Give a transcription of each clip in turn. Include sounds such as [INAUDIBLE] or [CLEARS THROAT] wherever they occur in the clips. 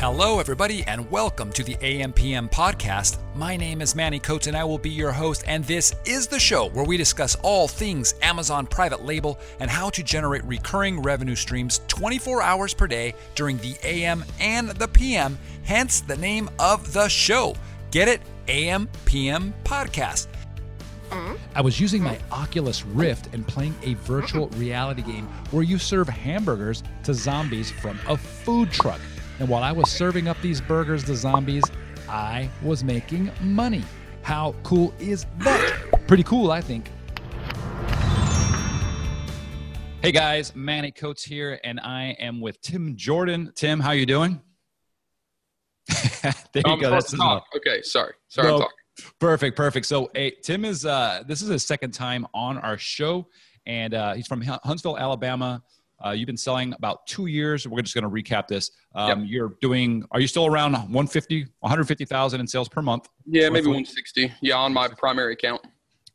Hello, everybody, and welcome to the AMPM podcast. My name is Manny Coats, and I will be your host. And this is the show where we discuss all things Amazon private label and how to generate recurring revenue streams 24 hours per day during the AM and the PM, hence the name of the show. Get it? AMPM podcast. I was using my Oculus Rift and playing a virtual reality game where you serve hamburgers to zombies from a food truck. And while I was serving up these burgers to zombies, I was making money. How cool is that? Pretty cool, I think. Hey guys, Manny Coats here, and I am with Tim Jordan. Tim, how you doing? [LAUGHS] there you I'm go. That's. Okay, sorry. Sorry, No. I'm talking. Perfect, perfect. So, hey, Tim is uh, this is his second time on our show, and uh, he's from Huntsville, Alabama. Uh, you've been selling about two years. We're just going to recap this. Um, You're doing. Are you still around 150, 150,000 in sales per month? Yeah, maybe 160. Yeah, on my primary account.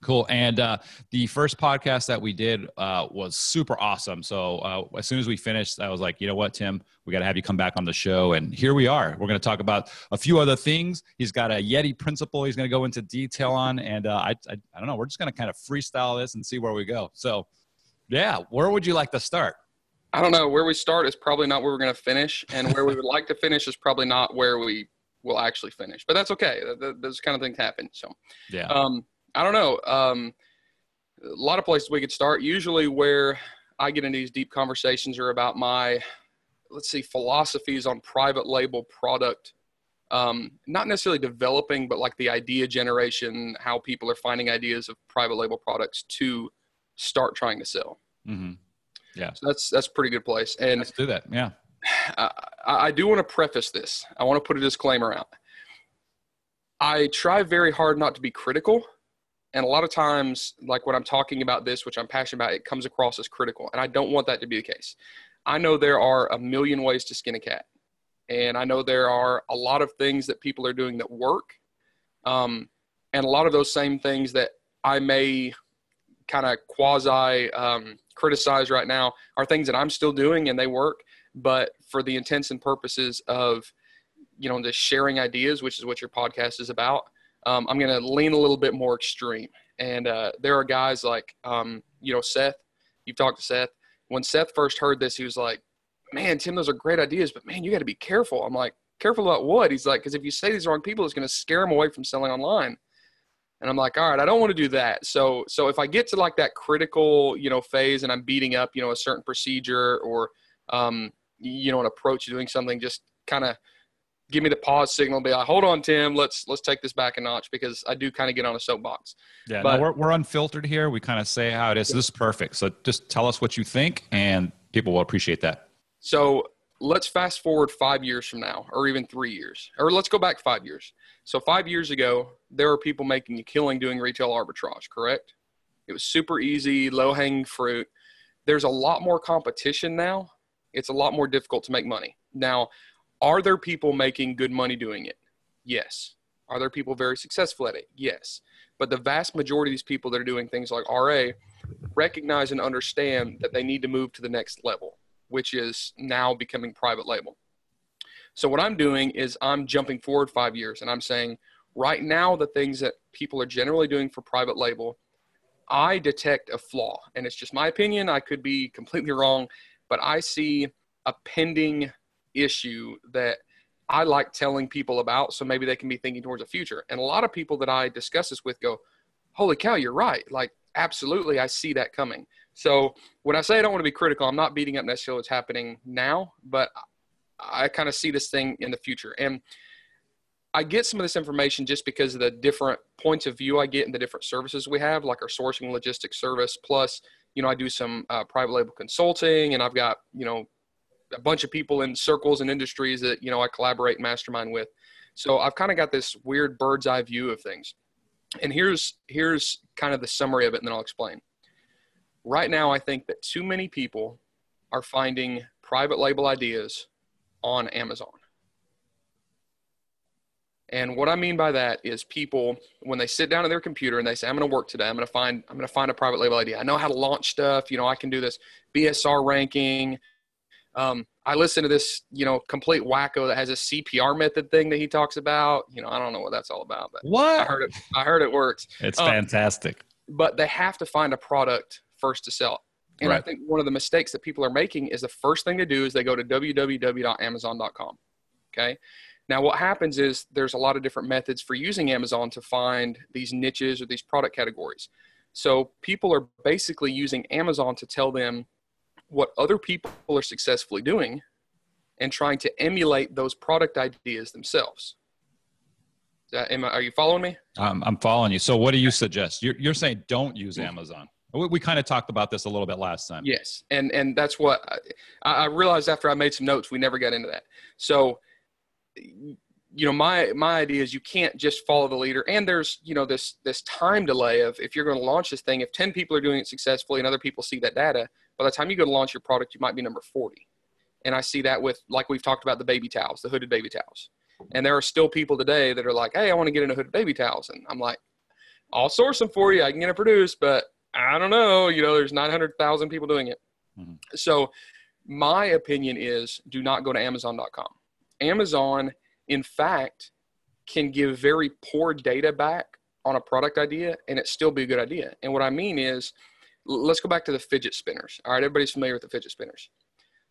Cool. And uh, the first podcast that we did uh, was super awesome. So uh, as soon as we finished, I was like, you know what, Tim, we got to have you come back on the show. And here we are. We're going to talk about a few other things. He's got a Yeti principle he's going to go into detail on. And uh, I, I, I don't know. We're just going to kind of freestyle this and see where we go. So, yeah, where would you like to start? I don't know. Where we start is probably not where we're going to finish, and where we would like to finish is probably not where we will actually finish. But that's okay. Th- th- Those kind of things happen. So, Yeah. um, I don't know. Um, a lot of places we could start. Usually, where I get into these deep conversations are about my, let's see, philosophies on private label product. Um, not necessarily developing, but like the idea generation, how people are finding ideas of private label products to start trying to sell. Hmm So that's that's a pretty good place. And Let's do that. Yeah. I, I do want to preface this. I want to put a disclaimer out. I try very hard not to be critical. And a lot of times, like when I'm talking about this, which I'm passionate about, it comes across as critical. And I don't want that to be the case. I know there are a million ways to skin a cat. And I know there are a lot of things that people are doing that work. Um, and a lot of those same things that I may kind of quasi um, criticize right now are things that I'm still doing and they work but for the intents and purposes of you know just sharing ideas which is what your podcast is about um, i'm going to lean a little bit more extreme. And uh, there are guys like um, you know seth you've talked to seth. When seth first heard this he was like man tim those are great ideas but man you got to be careful. I'm like careful about what? He's like because if you say these wrong people it's going to scare them away from selling online and i'm like all right i don't want to do that so so if i get to like that critical you know phase and i'm beating up you know a certain procedure or um, you know an approach to doing something just kind of give me the pause signal be like hold on tim let's let's take this back a notch because i do kind of get on a soapbox Yeah. But- no, we're, we're unfiltered here. We kind of say how it is. This is perfect. So just tell us what you think, and people will appreciate that. so let's fast forward five years from now or even three years or let's go back five years. So five years ago there were people making a killing doing retail arbitrage correct? It was super easy low hanging fruit. There's a lot more competition now. It's a lot more difficult to make money. Now are there people making good money doing it? Yes. Are there people very successful at it? Yes. But the vast majority of these people that are doing things like ra recognize and understand that they need to move to the next level which is now becoming private label. So what I'm doing is I'm jumping forward five years and I'm saying right now the things that people are generally doing for private label, I detect a flaw. And it's just my opinion. I could be completely wrong, but I see a pending issue that I like telling people about so maybe they can be thinking towards the future. And a lot of people that I discuss this with go, Holy cow, you're right. Like absolutely I see that coming. So when I say I don't want to be critical, I'm not beating up necessarily what's happening now, but I kind of see this thing in the future. And I get some of this information just because of the different points of view I get and the different services we have, like our sourcing logistics service. Plus, you know, I do some uh, private label consulting, and I've got you know a bunch of people in circles and industries that you know I collaborate mastermind with. So I've kind of got this weird bird's eye view of things. And here's here's kind of the summary of it, and then I'll explain right now i think that too many people are finding private label ideas on amazon and what i mean by that is people when they sit down at their computer and they say i'm going to work today i'm going to find i'm going to find a private label idea i know how to launch stuff you know i can do this bsr ranking um, I listen to this, you know, complete wacko that has a CPR method thing that he talks about. You know, I don't know what that's all about, but what I heard it. I heard it works. It's um, fantastic. But they have to find a product first to sell. And right. I think one of the mistakes that people are making is the first thing they do is they go to www.amazon.com. Okay. Now, what happens is there's a lot of different methods for using Amazon to find these niches or these product categories. So people are basically using Amazon to tell them what other people are successfully doing and trying to emulate those product ideas themselves. That, I, are you following me? Um, I'm following you. So, what do you suggest? You're, you're saying don't use Amazon. We, we kind of talked about this a little bit last time. Yes, and and that's what I, I realized after I made some notes. We never got into that. So, you know, my my idea is you can't just follow the leader. And there's you know this this time delay of if you're going to launch this thing, if ten people are doing it successfully and other people see that data, by the time you go to launch your product, you might be number 40. And I see that with, like we've talked about the baby towels, the hooded baby towels. And there are still people today that are like, hey, I want to get into hooded baby towels. And I'm like, I'll source them for you. I can get it produced, but I don't know. You know, there's 900,000 people doing it. Mm-hmm. So my opinion is do not go to Amazon.com. Amazon, in fact, can give very poor data back on a product idea and it still be a good idea. And what I mean is, let's go back to the fidget spinners. All right, everybody's familiar with the fidget spinners.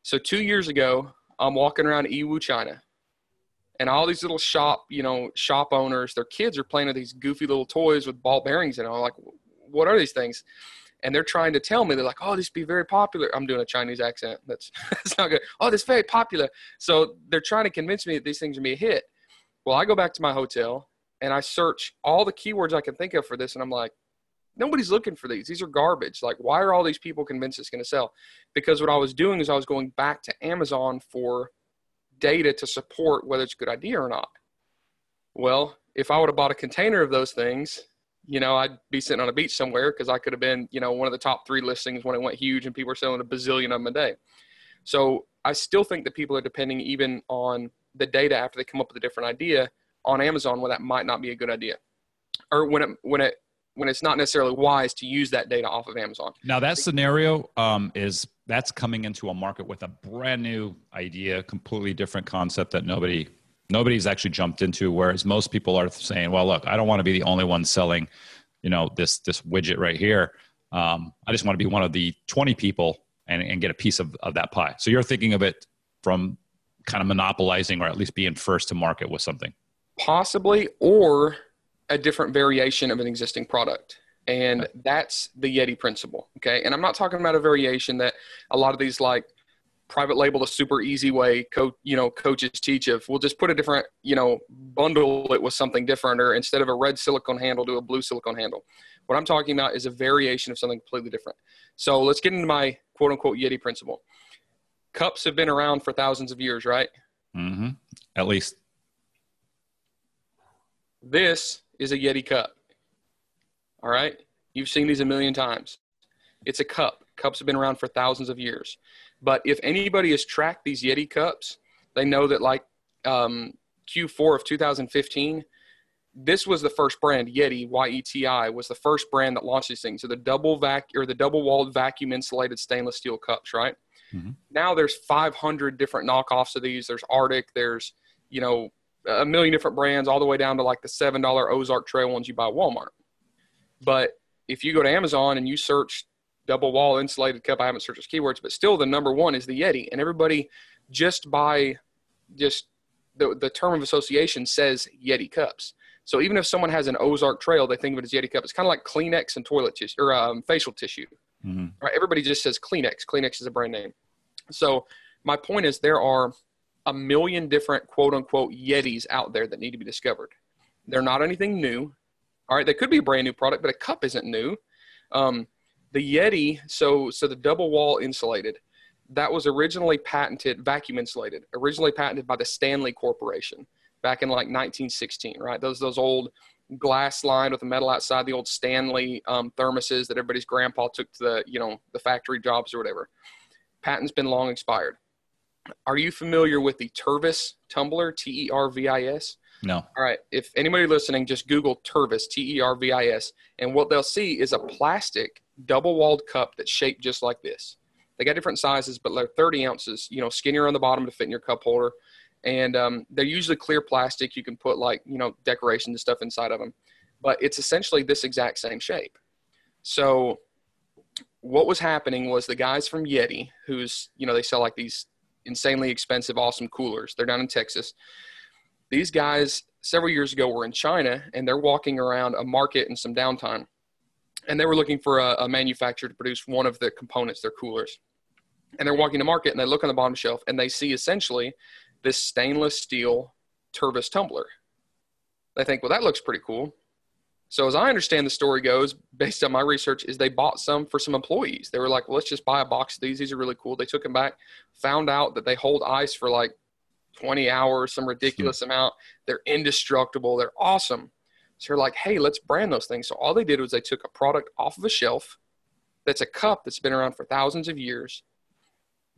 So two years ago, I'm walking around Yiwu, China, and all these little shop, you know, shop owners, their kids are playing with these goofy little toys with ball bearings in them. I'm like, what are these things? And they're trying to tell me, they're like, oh, this be very popular. I'm doing a Chinese accent. [LAUGHS] That's, that's not good. Oh, this very popular. So they're trying to convince me that these things are be a hit. Well, I go back to my hotel and I search all the keywords I can think of for this, and I'm like, nobody's looking for these. These are garbage. Like, why are all these people convinced it's going to sell? Because what I was doing is I was going back to Amazon for data to support whether it's a good idea or not. Well, if I would have bought a container of those things, you know, I'd be sitting on a beach somewhere because I could have been, you know, one of the top three listings when it went huge and people were selling a bazillion of them a day. So I still think that people are depending even on the data after they come up with a different idea on Amazon when that might not be a good idea. Or when it when it when it's not necessarily wise to use that data off of Amazon. Now that scenario um, is that's coming into a market with a brand new idea, completely different concept that nobody nobody's actually jumped into. Whereas most people are saying, "Well, look, I don't want to be the only one selling, you know, this this widget right here. Um, I just want to be one of the 20 people and, and get a piece of, of that pie." So you're thinking of it from kind of monopolizing or at least being first to market with something. Possibly, or a different variation of an existing product. And that's the Yeti principle. Okay. And I'm not talking about a variation that a lot of these like private label a super easy way coach you know coaches teach if we'll just put a different you know bundle it with something different or instead of a red silicone handle do a blue silicone handle what i'm talking about is a variation of something completely different so let's get into my quote unquote yeti principle cups have been around for thousands of years right mm-hmm. at least this is a Yeti cup. All right? You've seen these a million times. It's a cup. Cups have been around for thousands of years. But if anybody has tracked these Yeti cups, they know that like um, Q4 of 2015, this was the first brand, Yeti, Y-E-T-I, was the first brand that launched these things. So the double vac or the double walled vacuum insulated stainless steel cups, right? Mm-hmm. Now there's 500 different knockoffs of these. There's RTIC, there's, you know, a million different brands, all the way down to like the seven dollar Ozark Trail ones you buy at Walmart. But if you go to Amazon and you search double wall insulated cup, I haven't searched those keywords, but still the number one is the Yeti, and everybody just by just the the term of association says Yeti cups. So even if someone has an Ozark Trail, they think of it as Yeti cup. It's kind of like Kleenex and toilet tissue or um, facial tissue. Mm-hmm. Right? Everybody just says Kleenex. Kleenex is a brand name. So my point is there are a million different quote unquote Yetis out there that need to be discovered. They're not anything new. All right, they could be a brand new product, but a cup isn't new. Um, the Yeti, so so the double wall insulated, that was originally patented, vacuum insulated, originally patented by the Stanley Corporation back in like 1916. Right, those those old glass lined with a metal outside, the old Stanley um, thermoses that everybody's grandpa took to the you know the factory jobs or whatever. Patent's been long expired. Are you familiar with the Tervis tumbler? T E R V I S. No. All right. If anybody listening, just Google Tervis, T E R V I S, and what they'll see is a plastic double walled cup that's shaped just like this. They got different sizes, but they're 30 ounces. You know, skinnier on the bottom to fit in your cup holder, and um, they're usually clear plastic. You can put like you know decorations and stuff inside of them, but it's essentially this exact same shape. So what was happening was the guys from Yeti, who's you know they sell like these insanely expensive, awesome coolers. They're down in Texas. These guys several years ago were in China and they're walking around a market in some downtime, and they were looking for a, a manufacturer to produce one of the components, their coolers. And they're walking to market and they look on the bottom shelf and they see essentially this stainless steel Tervis tumbler. They think, well, that looks pretty cool. So as I understand the story goes, based on my research, is they bought some for some employees. They were like, well, let's just buy a box of these. These are really cool. They took them back, found out that they hold ice for like 20 hours, some ridiculous hmm. amount. They're indestructible. They're awesome. So they're like, hey, let's brand those things. So all they did was they took a product off of a shelf that's a cup that's been around for thousands of years.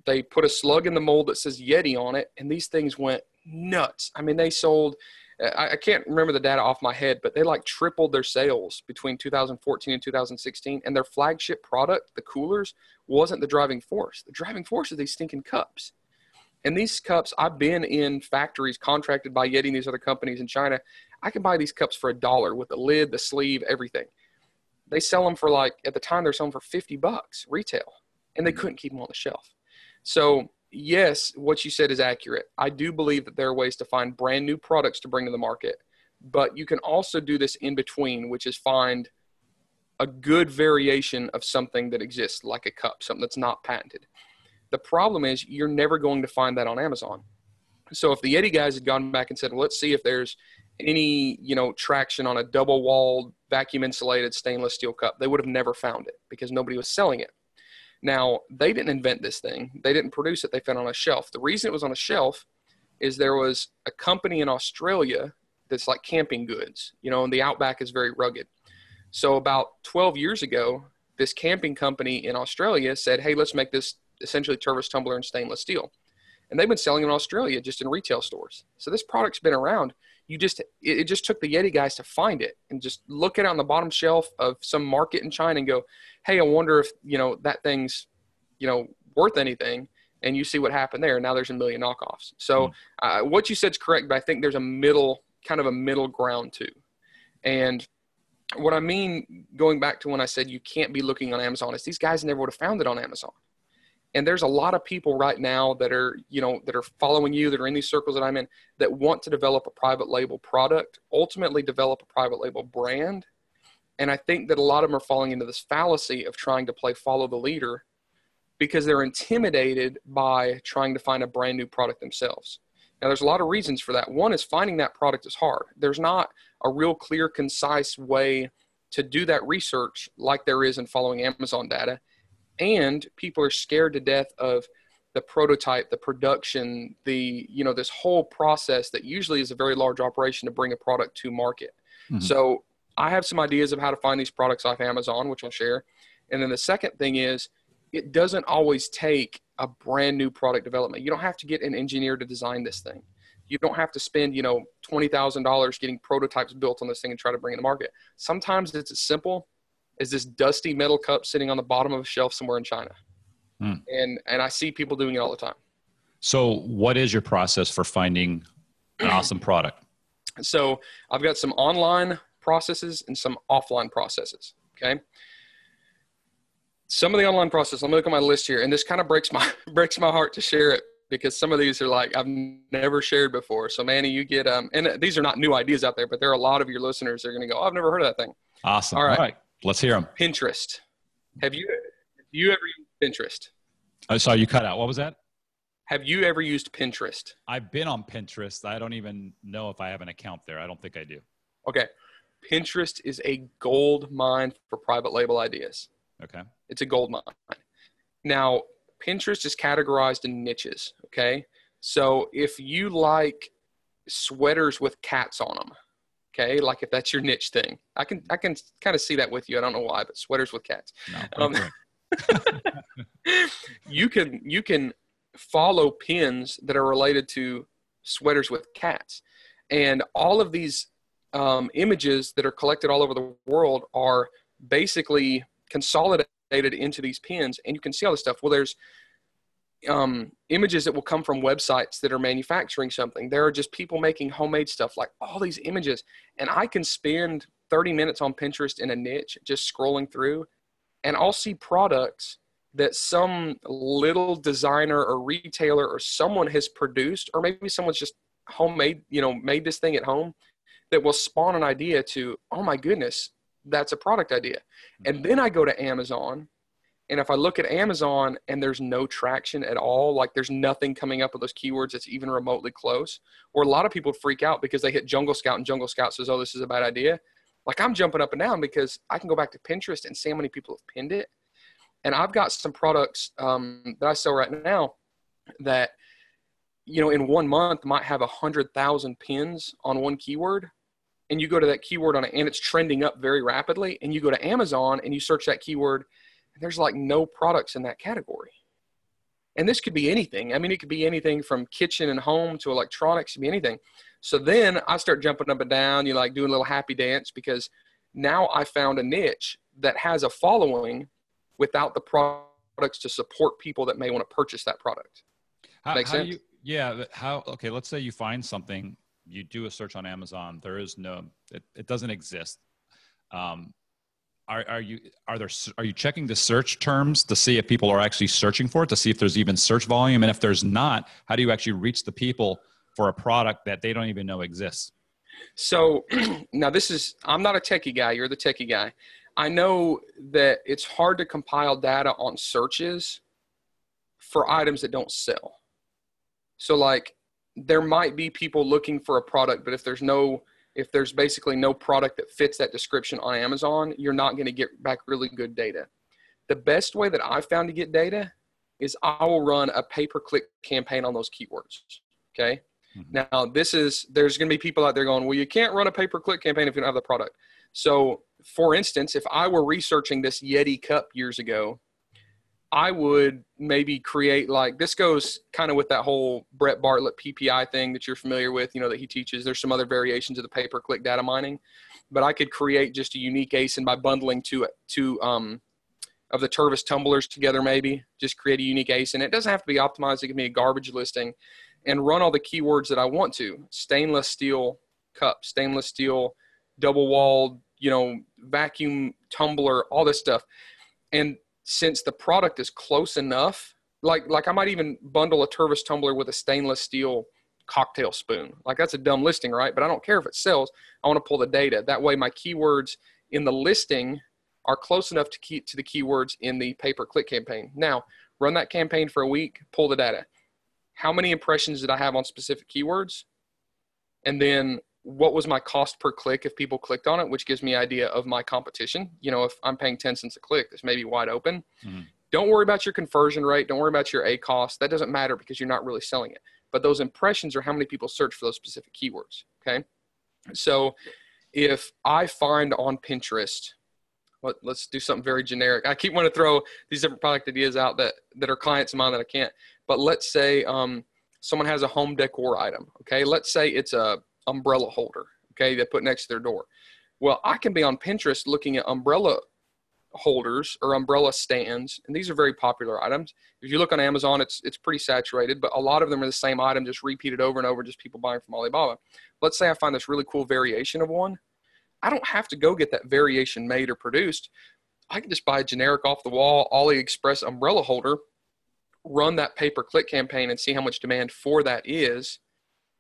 They put a slug in the mold that says Yeti on it, and these things went nuts. I mean, they sold uh, – I, I can't remember the data off my head, but they like tripled their sales between 2014 and 2016. And their flagship product, the coolers, wasn't the driving force. The driving force is these stinking cups. And these cups, I've been in factories contracted by Yeti and these other companies in China. I can buy these cups for a dollar with the lid, the sleeve, everything. They sell them for like, at the time, they're selling for 50 bucks retail, and they mm. couldn't keep them on the shelf. So yes, what you said is accurate. I do believe that there are ways to find brand new products to bring to the market, but you can also do this in between, which is find a good variation of something that exists, like a cup, something that's not patented. The problem is you're never going to find that on Amazon. So if the Yeti guys had gone back and said, well, let's see if there's any, you know, traction on a double walled vacuum insulated stainless steel cup, they would have never found it because nobody was selling it. Now, they didn't invent this thing, they didn't produce it, they found it on a shelf. The reason it was on a shelf is there was a company in Australia that's like camping goods, you know, and the outback is very rugged. So, about 12 years ago, this camping company in Australia said, hey, let's make this essentially Tervis tumbler and stainless steel. And they've been selling in Australia just in retail stores. So, this product's been around you just it just took the Yeti guys to find it and just look at it on the bottom shelf of some market in China and go, hey, I wonder if you know that thing's you know worth anything. And you see what happened there. Now there's a million knockoffs. So hmm. uh, what you said is correct, but I think there's a middle kind of a middle ground too. And what I mean, going back to when I said you can't be looking on Amazon, is these guys never would have found it on Amazon and there's a lot of people right now that are you know that are following you that are in these circles that i'm in that want to develop a private label product ultimately develop a private label brand. And i think that a lot of them are falling into this fallacy of trying to play follow the leader because they're intimidated by trying to find a brand new product themselves. Now there's a lot of reasons for that. One is finding that product is hard. There's not a real clear concise way to do that research like there is in following amazon data and people are scared to death of the prototype the production the you know this whole process that usually is a very large operation to bring a product to market. Mm-hmm. so i have some ideas of how to find these products off amazon which i'll share. And then the second thing is it doesn't always take a brand new product development. You don't have to get an engineer to design this thing. You don't have to spend you know $20000 getting prototypes built on this thing and try to bring it to market. Sometimes it's as simple is this dusty metal cup sitting on the bottom of a shelf somewhere in China. Hmm. And and I see people doing it all the time. So, what is your process for finding an [CLEARS THROAT] awesome product? So, I've got some online processes and some offline processes. Okay. Some of the online process, let me look at my list here, and this kind of breaks my [LAUGHS] breaks my heart to share it because some of these are like I've never shared before. So, Manny, you get um, and these are not new ideas out there, but there are a lot of your listeners that are going to go, oh, "I've never heard of that thing." Awesome. All right. All right. Let's hear them. Pinterest. Have you have you ever used Pinterest? Oh, I saw you cut out. What was that? Have you ever used Pinterest? I've been on Pinterest. I don't even know if I have an account there. I don't think I do. Okay. Pinterest is a gold mine for private label ideas. Okay. It's a gold mine. Now, Pinterest is categorized in niches. Okay. So if you like sweaters with cats on them, Okay, like if that's your niche thing, I can I can kind of see that with you. I don't know why, but sweaters with cats. No, um, [LAUGHS] [LAUGHS] you can you can follow pins that are related to sweaters with cats, and all of these um, images that are collected all over the world are basically consolidated into these pins and you can see all this stuff. Well, there's um, images that will come from websites that are manufacturing something. There are just people making homemade stuff, like all these images. And I can spend 30 minutes on Pinterest in a niche just scrolling through, and I'll see products that some little designer or retailer or someone has produced, or maybe someone's just homemade, you know, made this thing at home that will spawn an idea to, oh my goodness, that's a product idea. And then I go to Amazon and if I look at Amazon and there's no traction at all, like there's nothing coming up with those keywords that's even remotely close, or a lot of people freak out because they hit Jungle Scout and Jungle Scout says, oh, this is a bad idea. Like I'm jumping up and down because I can go back to Pinterest and see how many people have pinned it. And I've got some products um, that I sell right now that, you know, in one month might have a hundred thousand pins on one keyword. And you go to that keyword on it and it's trending up very rapidly. And you go to Amazon and you search that keyword there's like no products in that category. And this could be anything. I mean, it could be anything from kitchen and home to electronics, it could be anything. So then I start jumping up and down, you like doing a little happy dance because now I found a niche that has a following without the products to support people that may want to purchase that product. How, Make sense? You, yeah. How, okay. Let's say you find something, you do a search on Amazon. There is no, it, it doesn't exist. Um, are, are you are there are you checking the search terms to see if people are actually searching for it to see if there's even search volume? And if there's not how do you actually reach the people for a product that they don't even know exists? So [CLEARS THROAT] now this is i'm not a techie guy you're the techie guy. I know that it's hard to compile data on searches for items that don't sell. So like there might be people looking for a product but if there's no if there's basically no product that fits that description on Amazon, you're not going to get back really good data. The best way that I've found to get data is I will run a pay per click campaign on those keywords. Okay. Mm-hmm. Now, this is, there's going to be people out there going, well, you can't run a pay per click campaign if you don't have the product. So, for instance, if I were researching this Yeti cup years ago I would maybe create like this goes kind of with that whole Brett Bartlett PPI thing that you're familiar with, you know, that he teaches. There's some other variations of the pay per click data mining, but I could create just a unique ASIN by bundling two two um, of the Tervis tumblers together, maybe just create a unique ASIN. It doesn't have to be optimized, it can be a garbage listing and run all the keywords that I want to stainless steel cup, stainless steel double walled, you know, vacuum tumbler, all this stuff. And since the product is close enough, like like I might even bundle a Tervis tumbler with a stainless steel cocktail spoon. Like that's a dumb listing, right? But I don't care if it sells. I want to pull the data. That way my keywords in the listing are close enough to keep to the keywords in the pay per click campaign. Now, run that campaign for a week, pull the data. How many impressions did I have on specific keywords? And then what was my cost per click if people clicked on it, which gives me idea of my competition. You know, if I'm paying 10 cents a click, this may be wide open. Mm-hmm. Don't worry about your conversion rate. Don't worry about your ACoS. That doesn't matter because you're not really selling it. But those impressions are how many people search for those specific keywords. Okay. So if I find on Pinterest, let, us do something very generic. I keep wanting to throw these different product ideas out that, that are clients of mine that I can't. But let's say um, someone has a home decor item. Okay. Let's say it's a umbrella holder, okay, they put next to their door. Well, I can be on Pinterest looking at umbrella holders or umbrella stands, and these are very popular items. If you look on Amazon, it's it's pretty saturated, but a lot of them are the same item, just repeated over and over, just people buying from Alibaba. Let's say I find this really cool variation of one. I don't have to go get that variation made or produced. I can just buy a generic off the wall AliExpress umbrella holder, run that pay per click campaign, and see how much demand for that is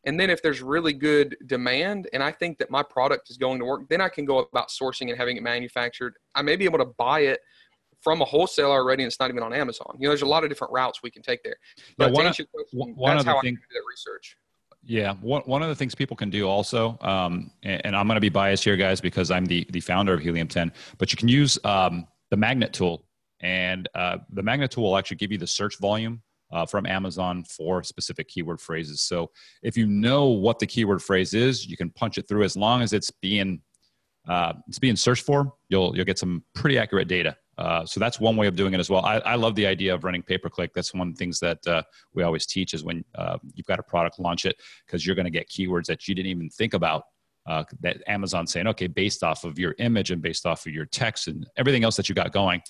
and then if there's really good demand and I think that my product is going to work, then I can go about sourcing and having it manufactured. I may be able to buy it from a wholesaler already and it's not even on Amazon. You know, there's a lot of different routes we can take there. But one, question, one that's how thing, I do that research. Yeah, one, one of the things people can do also, um, and, and, I'm going to be biased here, guys, because I'm the, the founder of Helium 10, but you can use um, the magnet tool. And uh, the magnet tool will actually give you the search volume uh, from Amazon for specific keyword phrases. So if you know what the keyword phrase is, you can punch it through as long as it's being uh, it's being searched for. You'll you'll get some pretty accurate data. Uh, so that's one way of doing it as well. I, I love the idea of running pay per click. That's one of the things that uh, we always teach is when uh, you've got a product, launch it because you're going to get keywords that you didn't even think about. Uh, that Amazon saying, okay, based off of your image and based off of your text and everything else that you got going,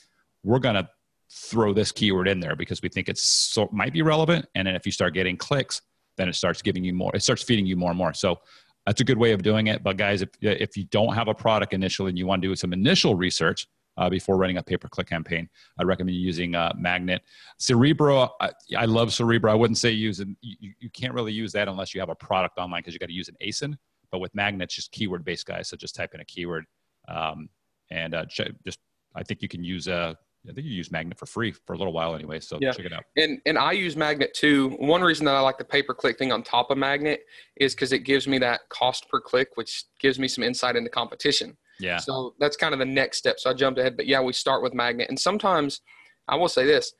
we're going to throw this keyword in there because we think it's so might be relevant. And then if you start getting clicks then it starts giving you more it starts feeding you more and more. So that's a good way of doing it. But guys if, if you don't have a product initially and you want to do some initial research uh, before running a pay-per-click campaign i recommend using uh, magnet. Cerebro I, I, love cerebro. I wouldn't say use it you, you can't really use that unless you have a product online because you got to use an asin but with magnet it's just keyword based guys. So just type in a keyword um, and uh, just i think you can use a uh, I think you use Magnet for free for a little while anyway. So yeah. check it out. And and I use Magnet too. One reason that I like the pay per click thing on top of Magnet is because it gives me that cost per click, which gives me some insight into competition. Yeah. So that's kind of the next step. So I jumped ahead, but yeah, we start with Magnet, and sometimes I will say this: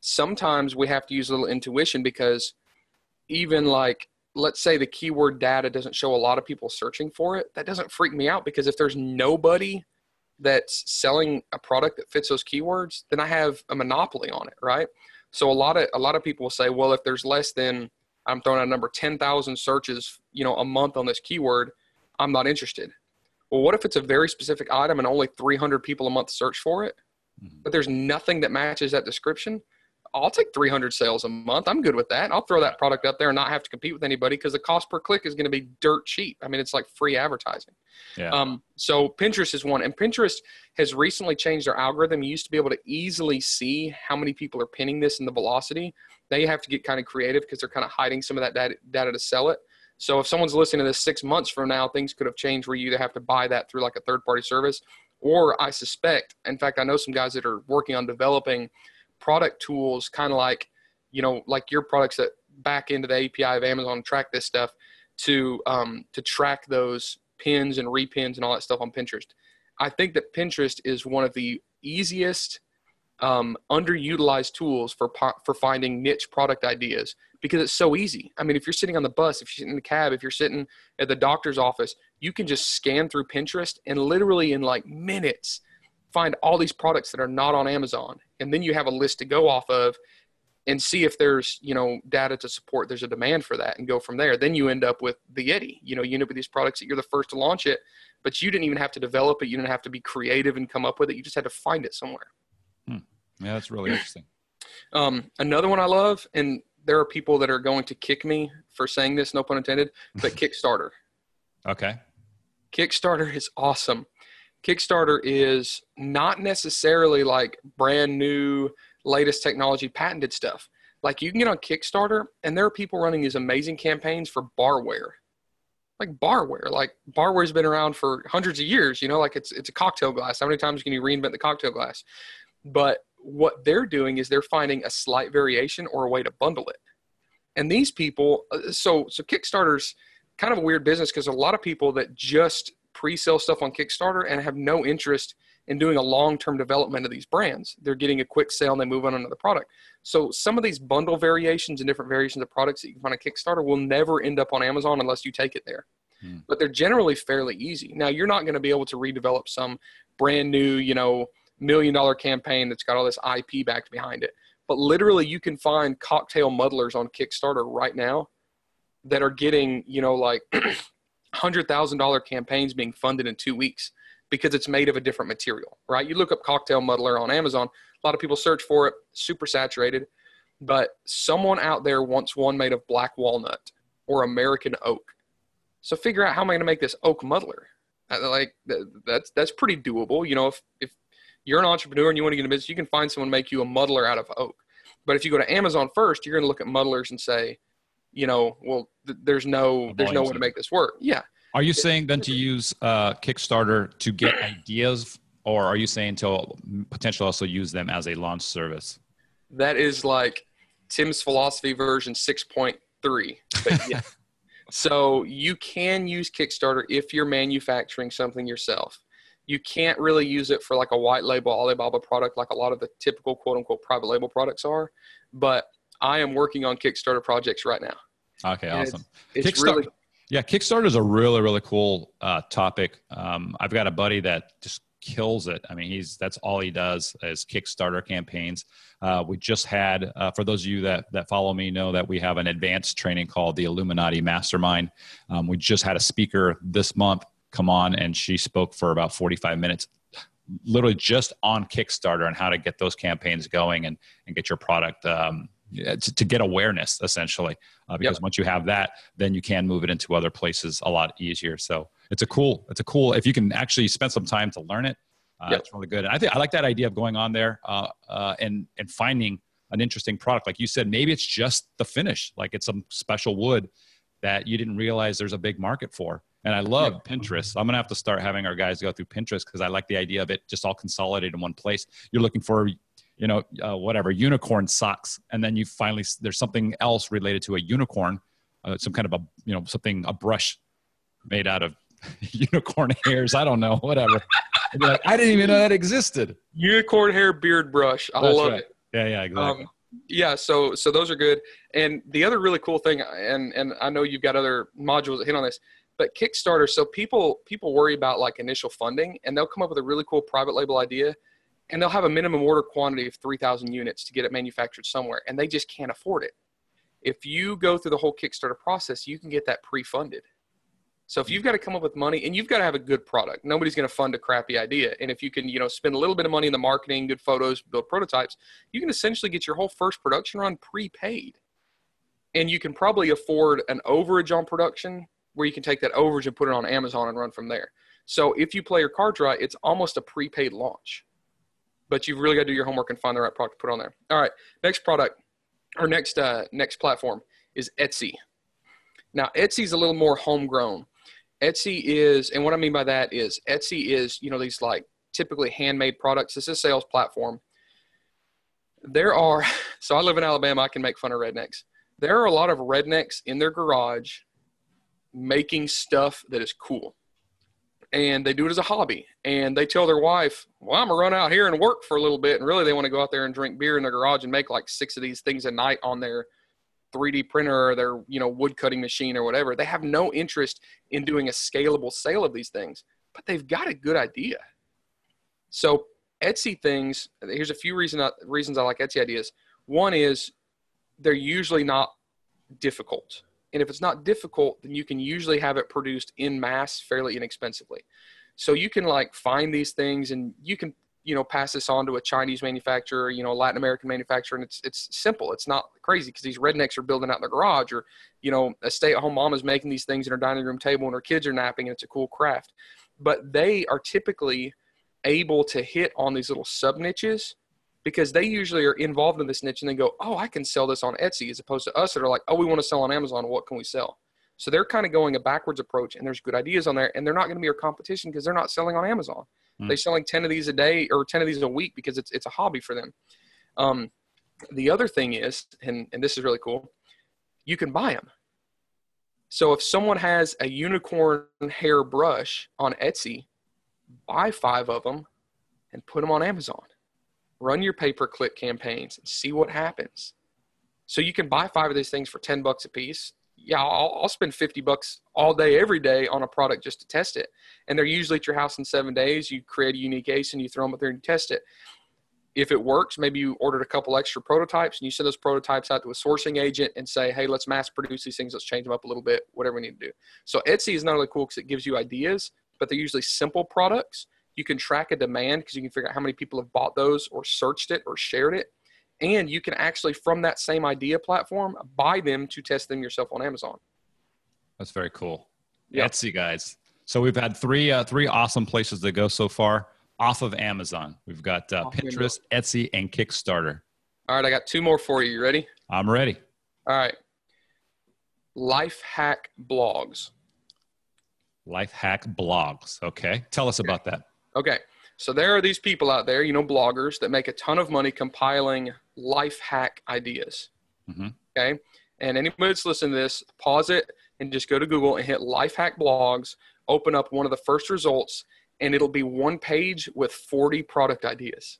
sometimes we have to use a little intuition because even like let's say the keyword data doesn't show a lot of people searching for it, that doesn't freak me out because if there's nobody that's selling a product that fits those keywords, then I have a monopoly on it, right? So a lot of a lot of people will say, well, if there's less than I'm throwing out a number 10,000 searches, you know, a month on this keyword, I'm not interested. Well, what if it's a very specific item and only 300 people a month search for it, mm-hmm. but there's nothing that matches that description? I'll take 300 sales a month. I'm good with that. I'll throw that product up there and not have to compete with anybody because the cost per click is going to be dirt cheap. I mean, it's like free advertising. Yeah. Um, so Pinterest is one, and Pinterest has recently changed their algorithm. You used to be able to easily see how many people are pinning this in the velocity. Now you have to get kind of creative because they're kind of hiding some of that data, data to sell it. So if someone's listening to this six months from now, things could have changed where you either have to buy that through like a third party service, or I suspect, in fact, I know some guys that are working on developing – product tools, kind of like, you know, like your products that back into the API of Amazon track this stuff to um, to track those pins and repins and all that stuff on Pinterest. I think that Pinterest is one of the easiest um, underutilized tools for for finding niche product ideas because it's so easy. I mean, if you're sitting on the bus, if you're sitting in the cab, if you're sitting at the doctor's office, you can just scan through Pinterest and literally in like minutes find all these products that are not on Amazon, and then you have a list to go off of and see if there's you know data to support there's a demand for that and go from there. Then you end up with the yeti. You know you end up with these products that you're the first to launch it but you didn't even have to develop it. You didn't have to be creative and come up with it. You just had to find it somewhere. Hmm. yeah that's really interesting. Um, another one i love and there are people that are going to kick me for saying this no pun intended but [LAUGHS] kickstarter. Okay. Kickstarter is awesome Kickstarter is not necessarily like brand new, latest technology, patented stuff. Like you can get on Kickstarter, and there are people running these amazing campaigns for barware, like barware. Like barware's been around for hundreds of years. You know, like it's it's a cocktail glass. How many times can you reinvent the cocktail glass? But what they're doing is they're finding a slight variation or a way to bundle it. And these people, uh, so so Kickstarter's kind of a weird business because a lot of people that just pre-sale stuff on Kickstarter and have no interest in doing a long-term development of these brands. They're getting a quick sale and they move on to another product. So some of these bundle variations and different variations of products that you can find on Kickstarter will never end up on Amazon unless you take it there. Hmm. But they're generally fairly easy. Now you're not going to be able to redevelop some brand new, you know, million dollar campaign that's got all this IP backed behind it. But literally you can find cocktail muddlers on Kickstarter right now that are getting, you know, like [CLEARS THROAT] $100,000 campaigns being funded in two weeks because it's made of a different material, right? You look up cocktail muddler on Amazon, a lot of people search for it, super saturated, but someone out there wants one made of black walnut or American oak. So figure out how am I going to make this oak muddler? Like that's that's pretty doable. You know, if if you're an entrepreneur and you want to get a business, you can find someone make you a muddler out of oak. But if you go to Amazon first, you're going to look at muddlers and say, you know, well, th- there's no there's no way to make this work. Yeah. Are you saying then to [LAUGHS] use uh, Kickstarter to get ideas, or are you saying to potentially also use them as a launch service? That is like Tim's philosophy version 6.3. Yeah. [LAUGHS] so you can use Kickstarter if you're manufacturing something yourself. You can't really use it for like a white label Alibaba product like a lot of the typical quote unquote private label products are. But I am working on Kickstarter projects right now. Okay, and awesome. It's, it's Kickstarter, really yeah, Kickstarter is a really really cool uh, topic. Um, I've got a buddy that just kills it. I mean, he's that's all he does is Kickstarter campaigns. Uh, we just had, uh, for those of you that that follow me, know that we have an advanced training called the Illuminati Mastermind. Um, we just had a speaker this month come on, and she spoke for about forty five minutes literally just on Kickstarter and how to get those campaigns going and and get your product um, to, to, get awareness essentially. Uh, because yep. once you have that, then you can move it into other places a lot easier. So it's a cool, it's a cool. If you can actually spend some time to learn it, uh, yep. it's really good. And I think I like that idea of going on there uh, uh, and and finding an interesting product. Like you said, maybe it's just the finish, like it's some special wood that you didn't realize there's a big market for. And I love yeah. Pinterest. I'm gonna have to start having our guys go through Pinterest because I like the idea of it just all consolidated in one place. You're looking for, you know, uh, whatever unicorn socks, and then you finally there's something else related to a unicorn, uh, some kind of a you know something a brush made out of [LAUGHS] unicorn hairs. I don't know, whatever. Like, I didn't even know that existed. Unicorn hair beard brush. I That's love right. it. Yeah, yeah, exactly. Um, yeah, so so those are good. And the other really cool thing, and and I know you've got other modules that hit on this, but Kickstarter. So people people worry about like initial funding, and they'll come up with a really cool private label idea, and they'll have a minimum order quantity of three thousand units to get it manufactured somewhere, and they just can't afford it. If you go through the whole Kickstarter process, you can get that pre-funded. So if you've got to come up with money and you've got to have a good product, nobody's going to fund a crappy idea. And if you can, you know, spend a little bit of money in the marketing, good photos, build prototypes, you can essentially get your whole first production run prepaid. And you can probably afford an overage on production where you can take that overage and put it on Amazon and run from there. So if you play your cards right, it's almost a prepaid launch. But you've really got to do your homework and find the right product to put on there. All right, next product or next uh, next platform is Etsy. Now Etsy's a little more homegrown. Etsy is, and what I mean by that is Etsy is, you know, these like typically handmade products. This is a sales platform. There are, [LAUGHS] so I live in Alabama, I can make fun of rednecks. There are a lot of rednecks in their garage making stuff that is cool. And they do it as a hobby. And they tell their wife, Well, I'm to run out here and work for a little bit. And really, they want to go out there and drink beer in their garage and make like six of these things a night on their 3D printer or their you know wood cutting machine or whatever. They have no interest in doing a scalable sale of these things, but they've got a good idea. So Etsy things. Here's a few reason, reasons I like Etsy ideas. One is they're usually not difficult, and if it's not difficult, then you can usually have it produced in mass fairly inexpensively. So you can like find these things and you can you know pass this on to a Chinese manufacturer, you know, Latin American manufacturer, and it's it's simple. It's not crazy because these rednecks are building out in their garage, or you know, a stay-at-home mom is making these things in her dining room table, and her kids are napping, and it's a cool craft. But they are typically able to hit on these little sub niches because they usually are involved in this niche and they go, oh, I can sell this on Etsy, as opposed to us that are like, oh, we want to sell on Amazon. What can we sell? So they're kind of going a backwards approach, and there's good ideas on there, and they're not going to be our competition because they're not selling on Amazon. Mm. They're selling 10 of these a day or 10 of these a week because it's, it's a hobby for them. Um, the other thing is, and, and this is really cool, you can buy them. So if someone has a unicorn hair brush on Etsy, buy five of them and put them on Amazon. Run your pay per click campaigns and see what happens. So you can buy five of these things for 10 bucks a piece yeah, I'll, I'll, spend 50 bucks all day, every day on a product just to test it. And they're usually at your house in seven days. You create a unique ASIN you throw them up there and you test it. If it works, maybe you ordered a couple extra prototypes and you send those prototypes out to a sourcing agent and say, hey, let's mass produce these things. Let's change them up a little bit, whatever we need to do. So Etsy is not only cool because it gives you ideas, but they're usually simple products. You can track a demand because you can figure out how many people have bought those or searched it or shared it. And you can actually from that same idea platform buy them to test them yourself on amazon. That's very cool. Yep. etsy guys. So we've had three uh, three awesome places to go so far off of amazon. We've got uh, pinterest etsy and kickstarter. All right i got two more for you. You ready? I'm ready. All right. Life hack blogs. Life hack blogs. Okay. Tell us about that okay so there are these people out there, you know, bloggers that make a ton of money compiling life hack ideas. Mm-hmm. Okay. And anybody that's listening to this, pause it and just go to Google and hit life hack blogs, open up one of the first results, and it'll be one page with 40 product ideas.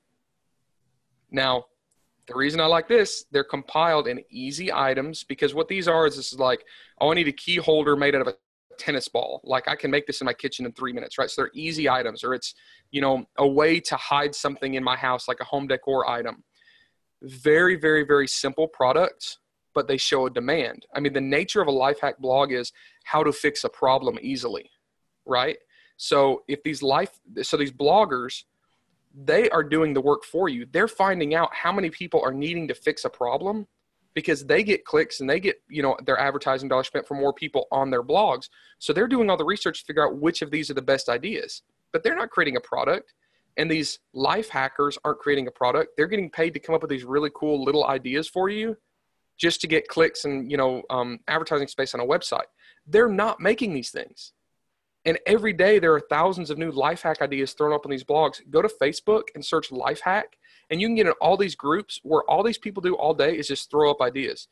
Now, the reason I like this, they're compiled in easy items because what these are is this is like, oh, I need a key holder made out of a tennis ball. Like I can make this in my kitchen in three minutes, right? So they're easy items, or it's, you know, a way to hide something in my house, like a home decor item. Very, very, very simple products, but they show a demand. I mean, the nature of a life hack blog is how to fix a problem easily, right? So if these life, so these bloggers, they are doing the work for you. They're finding out how many people are needing to fix a problem because they get clicks and they get, you know, their advertising dollars spent for more people on their blogs. So they're doing all the research to figure out which of these are the best ideas. But they're not creating a product. And these life hackers aren't creating a product. They're getting paid to come up with these really cool little ideas for you just to get clicks and, you know, um, advertising space on a website. They're not making these things. And every day there are thousands of new life hack ideas thrown up on these blogs. Go to Facebook and search life hack, and you can get in all these groups where all these people do all day is just throw up ideas.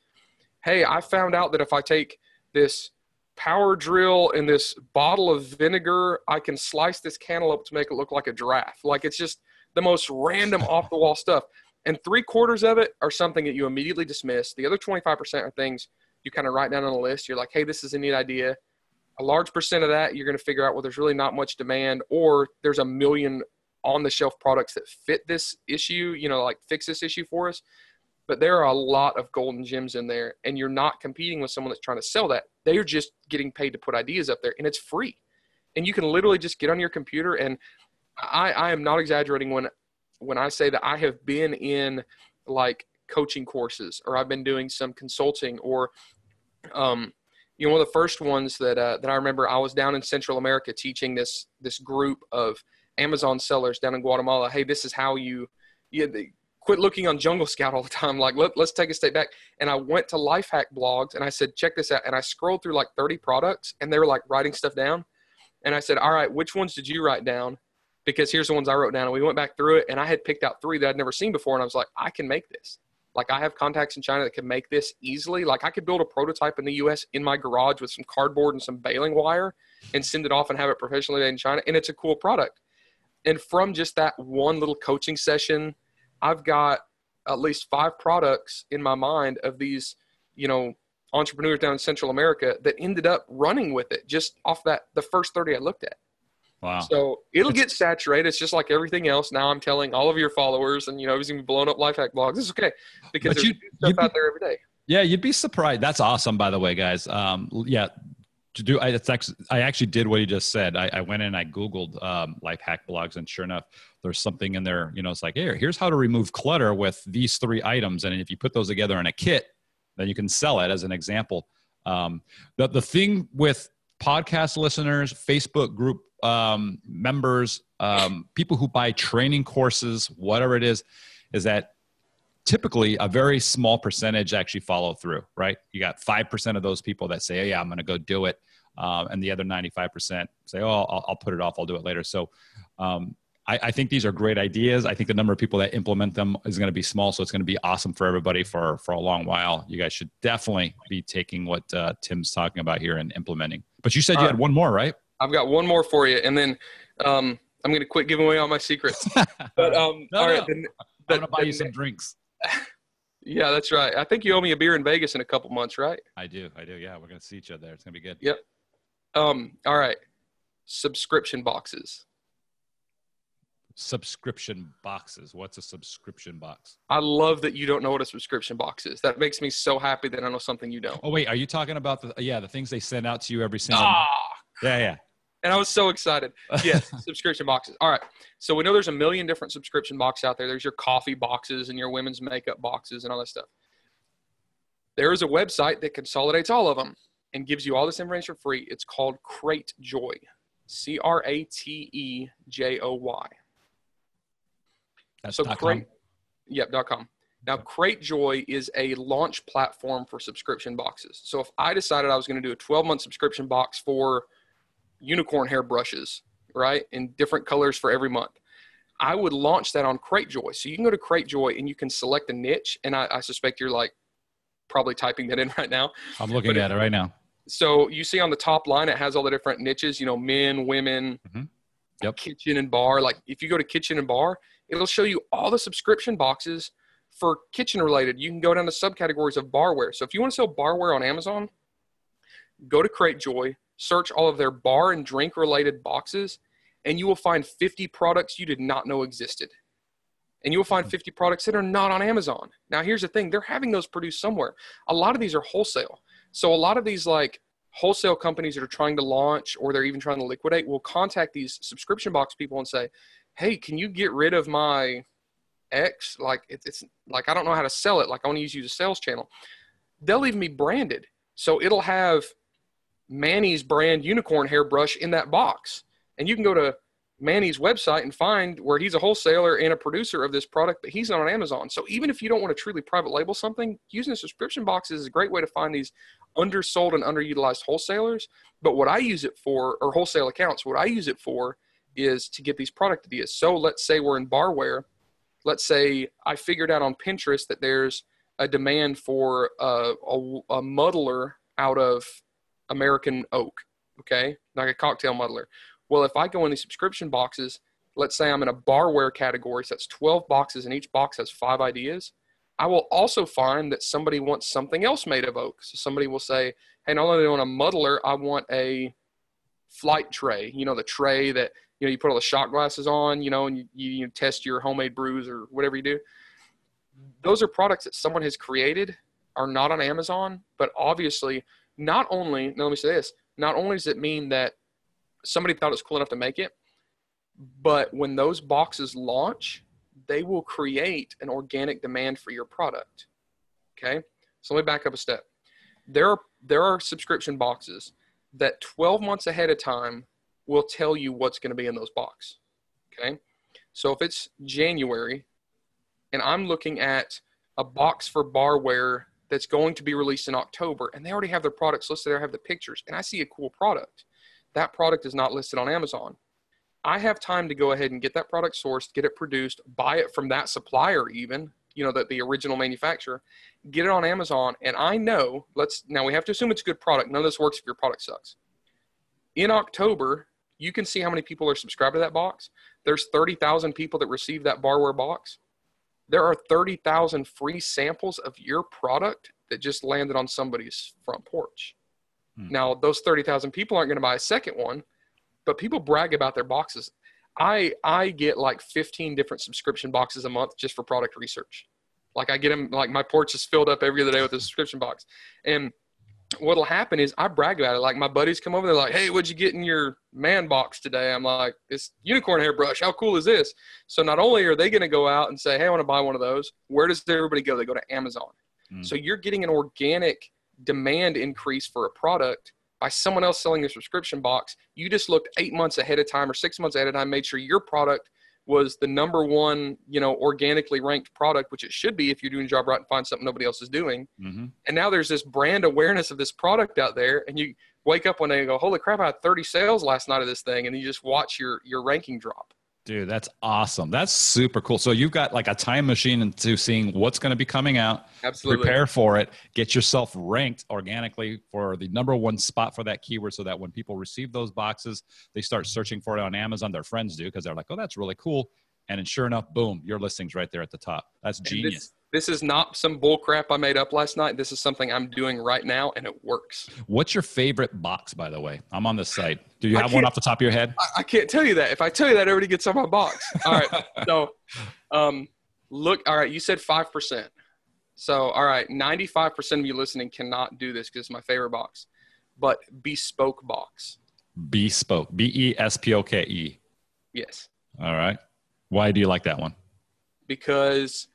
Hey, I found out that if I take this power drill and this bottle of vinegar, I can slice this cantaloupe to make it look like a giraffe. Like it's just the most random [LAUGHS] off the wall stuff. And three quarters of it are something that you immediately dismiss. The other 25% are things you kind of write down on a list. You're like, hey, this is a neat idea a large percent of that you're going to figure out well there's really not much demand or there's a million on the shelf products that fit this issue you know like fix this issue for us. But there are a lot of golden gems in there and you're not competing with someone that's trying to sell that. They're just getting paid to put ideas up there and it's free. And you can literally just get on your computer and i i am not exaggerating when when i say that i have been in like coaching courses or i've been doing some consulting or um, you know one of the first ones that uh, that I remember I was down in Central America teaching this this group of Amazon sellers down in Guatemala. Hey, this is how you you quit looking on Jungle Scout all the time. Like let, let's take a step back. And I went to Lifehack blogs and I said, check this out. And I scrolled through like 30 products and they were like writing stuff down. And I said, all right, which ones did you write down? Because here's the ones I wrote down. And we went back through it and I had picked out three that I'd never seen before. And I was like, I can make this. Like I have contacts in China that can make this easily. Like I could build a prototype in the US in my garage with some cardboard and some baling wire and send it off and have it professionally made in China. And it's a cool product. And from just that one little coaching session, I've got at least five products in my mind of these, you know, entrepreneurs down in Central America that ended up running with it just off that the first 30 I looked at. Wow. So it'll it's, get saturated. It's just like everything else. Now I'm telling all of your followers, and you know, he's gonna be blowing up life hack blogs. It's okay because there's you, stuff out there every day. Yeah, you'd be surprised. That's awesome, by the way, guys. Um, yeah, to do I, actually, I actually did what he just said. I, I went in, I googled um, life hack blogs, and sure enough, there's something in there. You know, it's like, here, here's how to remove clutter with these three items, and if you put those together in a kit, then you can sell it as an example. Um, the the thing with podcast listeners, Facebook group um, members, um, people who buy training courses, whatever it is, is that typically a very small percentage actually follow through, right? You got 5% of those people that say, oh, yeah, I'm going to go do it. Um, and the other 95% say, oh, I'll, I'll, put it off, I'll do it later. So um, I, I, think these are great ideas. I think the number of people that implement them is going to be small. So it's going to be awesome for everybody for, for a long while. You guys should definitely be taking what uh, Tim's talking about here and implementing. But you said you had one more, right? I've got one more for you, and then um, I'm going to quit giving away all my secrets. [LAUGHS] But um, no, all right, no. the, the, I'm going to buy you some drinks. [LAUGHS] Yeah, that's right. I think you owe me a beer in Vegas in a couple months, right? I do. I do. Yeah, we're going to see each other. It's going to be good. Yep. Um. All right. Subscription boxes. Subscription boxes. What's a subscription box? I love that you don't know what a subscription box is. That makes me so happy that I know something you don't. Oh wait, are you talking about the yeah the things they send out to you every single? Ah, yeah, yeah. And I was so excited. [LAUGHS] Yes, subscription boxes. All right. So we know there's a million different subscription boxes out there. There's your coffee boxes and your women's makeup boxes and all that stuff. There is a website that consolidates all of them and gives you all this information for free. It's called Cratejoy. C R A T E J O Y. That's so Crate, com? Yep, dot com. Now, Cratejoy is a launch platform for subscription boxes. So if I decided I was going to do a 12 month subscription box for unicorn hair brushes, right, in different colors for every month. I would launch that on Cratejoy. So you can go to Cratejoy and you can select a niche. And I, I suspect you're like probably typing that in [LAUGHS] right now. I'm looking but at it, it right now. So you see on the top line, it has all the different niches, you know, men, women, mm-hmm. yep. kitchen and bar. Like if you go to kitchen and bar, it'll show you all the subscription boxes for kitchen related. You can go down to subcategories of barware. So if you want to sell barware on Amazon, go to Cratejoy, search all of their bar and drink related boxes, and you will find 50 products you did not know existed. And you will find 50 products that are not on Amazon. Now, here's the thing they're having those produced somewhere. A lot of these are wholesale. So, a lot of these, like, wholesale companies that are trying to launch or they're even trying to liquidate will contact these subscription box people and say, hey, can you get rid of my X? Like it's, it's like I don't know how to sell it. Like I want to use you as a sales channel. They'll even be branded, so it'll have Manny's brand unicorn hairbrush in that box, and you can go to Manny's website and find where he's a wholesaler and a producer of this product, but he's not on Amazon. So even if you don't want to truly private label something, using a subscription box is a great way to find these undersold and underutilized wholesalers. But what I use it for, or wholesale accounts, what I use it for is to get these product ideas. So let's say we're in barware. Let's say I figured out on Pinterest that there's a demand for a, a, a muddler out of American oak, okay, like a cocktail muddler. Well, if I go in these subscription boxes, let's say I'm in a barware category, so that's 12 boxes and each box has five ideas. I will also find that somebody wants something else made of oak. So somebody will say, hey, not only do I want a muddler, I want a flight tray, you know, the tray that, you know, you put all the shot glasses on, you know, and you, you test your homemade brews or whatever you do. Those are products that someone has created, are not on Amazon, but obviously, not only, now let me say this, not only does it mean that somebody thought it was cool enough to make it. But when those boxes launch, they will create an organic demand for your product. Okay. So let me back up a step. There are, there are subscription boxes that 12 months ahead of time will tell you what's going to be in those boxes. Okay. So if it's January and I'm looking at a box for barware that's going to be released in October and they already have their products listed there, have the pictures, and I see a cool product that product is not listed on Amazon. I have time to go ahead and get that product sourced, get it produced, buy it from that supplier, even, you know, that the original manufacturer, get it on Amazon. And I know, let's now we have to assume it's a good product. None of this works if your product sucks. In October, you can see how many people are subscribed to that box. There's 30,000 people that receive that barware box. There are 30,000 free samples of your product that just landed on somebody's front porch. Hmm. Now, those 30,000 people aren't going to buy a second one, but people brag about their boxes. I I get like 15 different subscription boxes a month just for product research. Like I get them like my porch is filled up every other day with a subscription box. And what'll happen is I brag about it. Like my buddies come over, they're like, "Hey, what'd you get in your man box today?" I'm like, "This unicorn hairbrush. How cool is this?" So not only are they going to go out and say, "Hey, I want to buy one of those," where does everybody go? They go to Amazon. Mm. So you're getting an organic demand increase for a product by someone else selling a subscription box. You just looked eight months ahead of time or six months ahead of time, made sure your product was the number one, you know, organically ranked product, which it should be if you're doing a job right and find something nobody else is doing. Mm-hmm. And now there's this brand awareness of this product out there, and you wake up one day and go, "Holy crap! I had 30 sales last night of this thing," and you just watch your your ranking drop. Dude, that's awesome. That's super cool. So you've got like a time machine into seeing what's going to be coming out. Absolutely. Prepare for it. Get yourself ranked organically for the number one spot for that keyword so that when people receive those boxes, they start searching for it on Amazon. Their friends do because they're like, oh, that's really cool. And then sure enough, boom, your listing's right there at the top. That's genius. This, is not some bull crap I made up last night. This is something I'm doing right now and it works. What's your favorite box, by the way? I'm on the site. Do you have one off the top of your head? I, I, can't tell you that. If I tell you that, everybody gets on my box. All right. [LAUGHS] so, um, look, all right, you said 5%. So, all right, 95% of you listening cannot do this because it's my favorite box, but bespoke box. Bespoke. B E S P O K E. Yes. All right. Why do you like that one? Because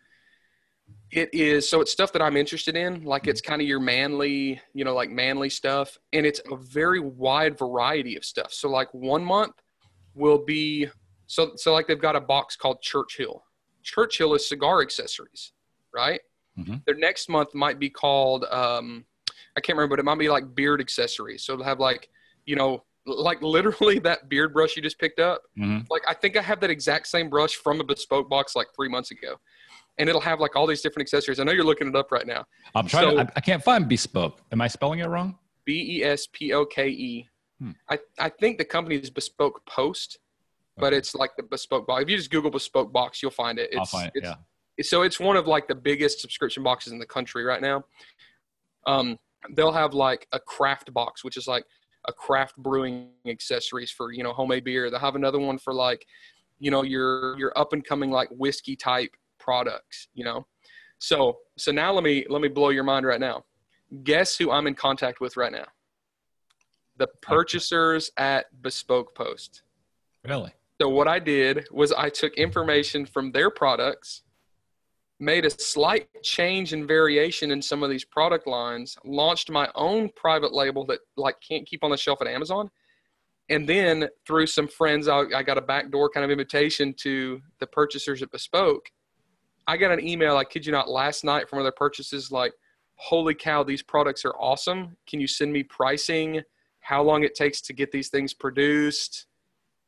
it is so it's stuff that I'm interested in. Like it's kind of your manly, you know, like manly stuff. And it's a very wide variety of stuff. So like one month will be so so like they've got a box called Churchill. Churchill is cigar accessories, right? Mm-hmm. Their next month might be called um I can't remember, but it might be like beard accessories. So they'll have like, you know, like [LAUGHS] literally that beard brush you just picked up. Mm-hmm. Like I think I have that exact same brush from a bespoke box like three months ago and it'll have like all these different accessories. I know you're looking it up right now. I'm trying. So, to, I, I, can't find bespoke. Am I spelling it wrong? B e s p o k e. Hmm. I I think the company is Bespoke Post, but okay. it's like the bespoke box. If you just Google bespoke box, you'll find it. It's, I'll find it. It's, yeah. It's, so it's one of like the biggest subscription boxes in the country right now. Um, they'll have like a craft box, which is like a craft brewing accessories for you know homemade beer. They'll have another one for like you know your your up and coming like whiskey type products, you know? So, so now let me, let me blow your mind right now. Guess who I'm in contact with right now? The purchasers at Bespoke Post. Really? So what I did was I took information from their products, made a slight change and variation in some of these product lines, launched my own private label that like can't keep on the shelf at Amazon. And then through some friends, I, I got a backdoor kind of invitation to the purchasers at Bespoke. I got an email, I kid you not, last night from other purchases like, holy cow, these products are awesome. Can you send me pricing? How long it takes to get these things produced?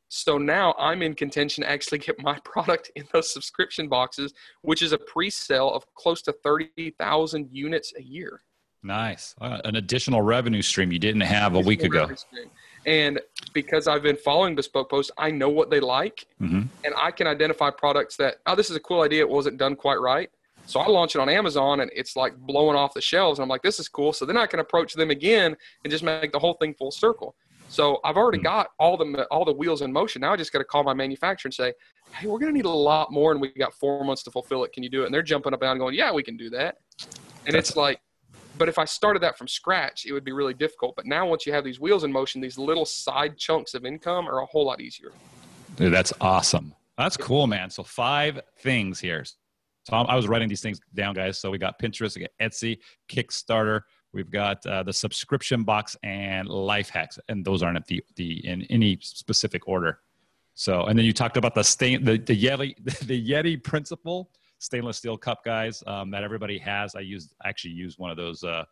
So now I'm in contention to actually get my [LAUGHS] product in those subscription boxes, which is a pre-sale of close to 30,000 units a year. Nice. Uh, an additional revenue stream you didn't have a week ago. And because I've been following Bespoke Post, I know what they like. Mm-hmm. And I can identify products that, oh, this is a cool idea. It wasn't done quite right. So I launch it on Amazon and it's like blowing off the shelves. And I'm like, this is cool. So then I can approach them again and just make the whole thing full circle. So I've already hmm. got all the all the wheels in motion. Now I just got to call my manufacturer and say, "Hey, we're going to need a lot more, and we got four months to fulfill it. Can you do it?" And they're jumping up and down, going, "Yeah, we can do that." And That's it's like, but if I started that from scratch, it would be really difficult. But now, once you have these wheels in motion, these little side chunks of income are a whole lot easier. Dude, that's awesome. That's cool, man. So five things here. So I was writing these things down, guys. So we got Pinterest, we got Etsy, Kickstarter, We've got uh, the subscription box and life hacks, and those aren't the the in any specific order. So, and then you talked about the stain, the, the Yeti, [LAUGHS] the Yeti principle, stainless steel cup, guys, um, that everybody has. I use actually use one of those uh,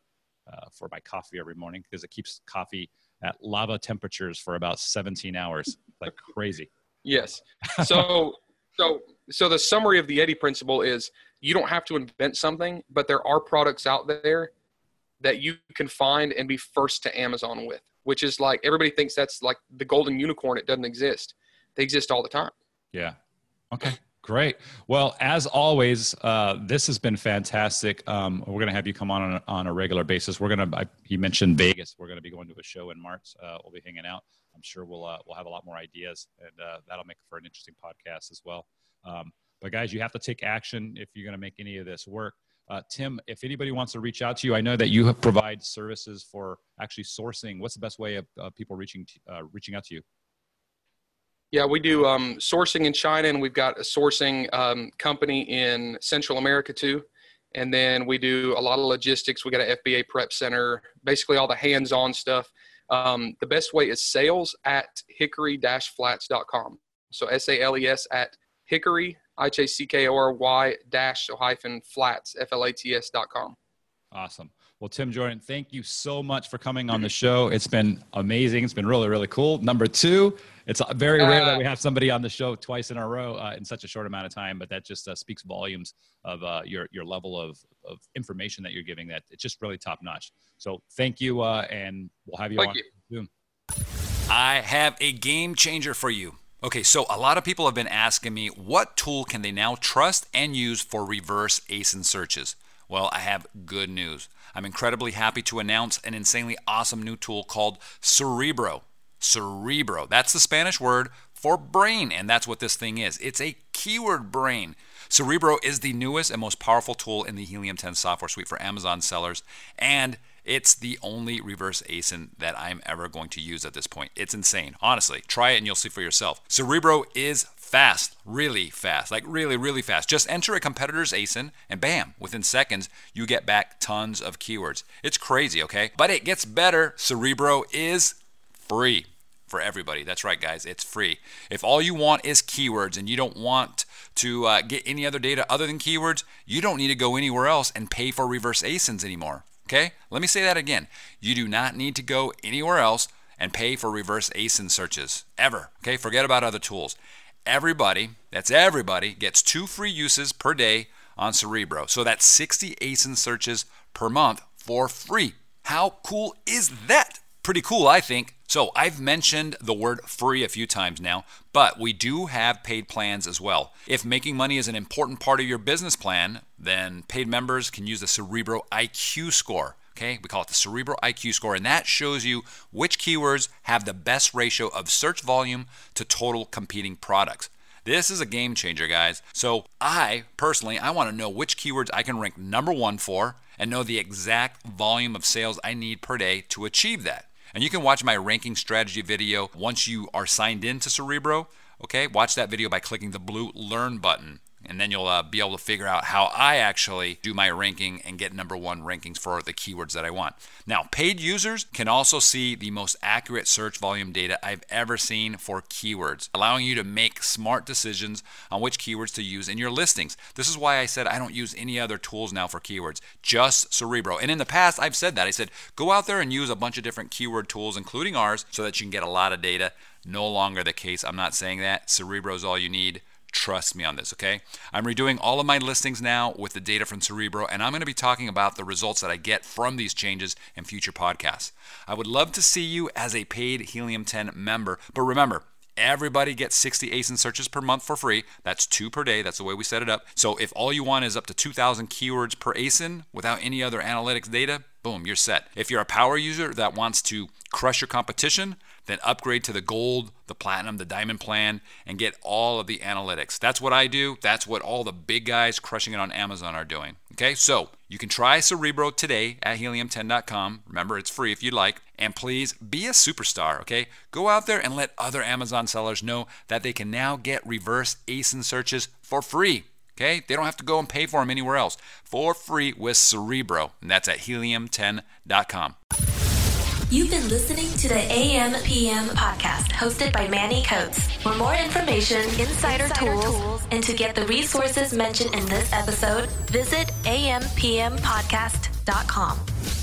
uh, for my coffee every morning because it keeps coffee at lava temperatures for about 17 hours, like crazy. Yes. So, [LAUGHS] so, so the summary of the Yeti principle is you don't have to invent something, but there are products out there that you can find and be first to Amazon with, which is like everybody thinks that's like the golden unicorn. It doesn't exist. They exist all the time. Yeah. Okay. Great. Well, as always, uh, this has been fantastic. Um, we're going to have you come on on a, on a regular basis. We're going to. He mentioned Vegas. We're going to be going to a show in March. Uh, we'll be hanging out. I'm sure we'll uh, we'll have a lot more ideas, and uh, that'll make for an interesting podcast as well. Um, but guys, you have to take action if you're going to make any of this work. Uh, Tim, if anybody wants to reach out to you, I know that you provide services for actually sourcing. What's the best way of people reaching uh, reaching out to you? Yeah, we do um, sourcing in China, and we've got a sourcing um, company in Central America too. And then we do a lot of logistics. We got an FBA prep center, basically all the hands-on stuff. Um, the best way is sales at hickory-flats.com. So S A L E S at hickory H A C K O R Y dash so hyphen flats, F L A T S dot com. Awesome. Well, Tim Jordan, thank you so much for coming on the show. It's been amazing. It's been really, really cool. Number two, it's very rare that we uh, have somebody on the show twice in a row uh, in such a short amount of time, but that just uh, speaks volumes of uh, your your level of of information that you're giving. That it's just really top notch. So thank you, uh, and we'll have you thank on you. soon. I have a game changer for you. Okay, so a lot of people have been asking me what tool can they now trust and use for reverse ASIN searches? Well, I have good news. I'm incredibly happy to announce an insanely awesome new tool called Cerebro. Cerebro, that's the Spanish word for brain, and that's what this thing is. It's a keyword brain. Cerebro is the newest and most powerful tool in the Helium 10 software suite for Amazon sellers, and it's the only reverse ASIN that I'm ever going to use at this point. It's insane. Honestly, try it and you'll see for yourself. Cerebro is fast, really fast, like really, really fast. Just enter a competitor's ASIN and bam, within seconds, you get back tons of keywords. It's crazy, okay? But it gets better. Cerebro is free for everybody. That's right, guys. It's free. If all you want is keywords and you don't want to uh, get any other data other than keywords, you don't need to go anywhere else and pay for reverse ASINs anymore. Okay? Let me say that again. You do not need to go anywhere else and pay for reverse ASIN searches ever. Okay? Forget about other tools. Everybody, that's everybody, gets two free uses per day on Cerebro. So that's 60 ASIN searches per month for free. How cool is that? Pretty cool, I think. So I've mentioned the word free a few times now, but we do have paid plans as well. If making money is an important part of your business plan, then paid members can use the Cerebro IQ score. Okay, we call it the Cerebro IQ score, and that shows you which keywords have the best ratio of search volume to total competing products. This is a game changer, guys. So I personally, I want to know which keywords I can rank number one for and know the exact volume of sales I need per day to achieve that. And you can watch my ranking strategy video once you are signed in to Cerebro Okay, watch that video by clicking the blue Learn button and then you'll uh, be able to figure out how I actually do my ranking and get number one rankings for the keywords that I want. Now, paid users can also see the most accurate search volume data I've ever seen for keywords, allowing you to make smart decisions on which keywords to use in your listings. This is why I said I don't use any other tools now for keywords, just Cerebro. And in the past, I've said that. I said, go out there and use a bunch of different keyword tools, including ours, so that you can get a lot of data. No longer the case. I'm not saying that. Cerebro is all you need. Trust me on this, okay? I'm redoing all of my listings now with the data from Cerebro, and I'm going to be talking about the results that I get from these changes in future podcasts. I would love to see you as a paid Helium 10 member, but remember, Everybody gets 60 ASIN searches per month for free. That's two per day. That's the way we set it up. So if all you want is up to 2,000 keywords per ASIN without any other analytics data, boom, you're set. If you're a power user that wants to crush your competition, then upgrade to the gold, the platinum, the diamond plan, and get all of the analytics. That's what I do. That's what all the big guys crushing it on Amazon are doing. Okay, so you can try Cerebro today at helium10.com. Remember, it's free if you'd like. And please be a superstar, okay? Go out there and let other Amazon sellers know that they can now get reverse ASIN searches for free. Okay? They don't have to go and pay for them anywhere else. For free with Cerebro. And that's at helium10.com. You've been listening to the AM PM podcast hosted by Manny Coats. For more information, insider, insider tools, tools, and to get the resources mentioned in this episode, visit ampmpodcast.com.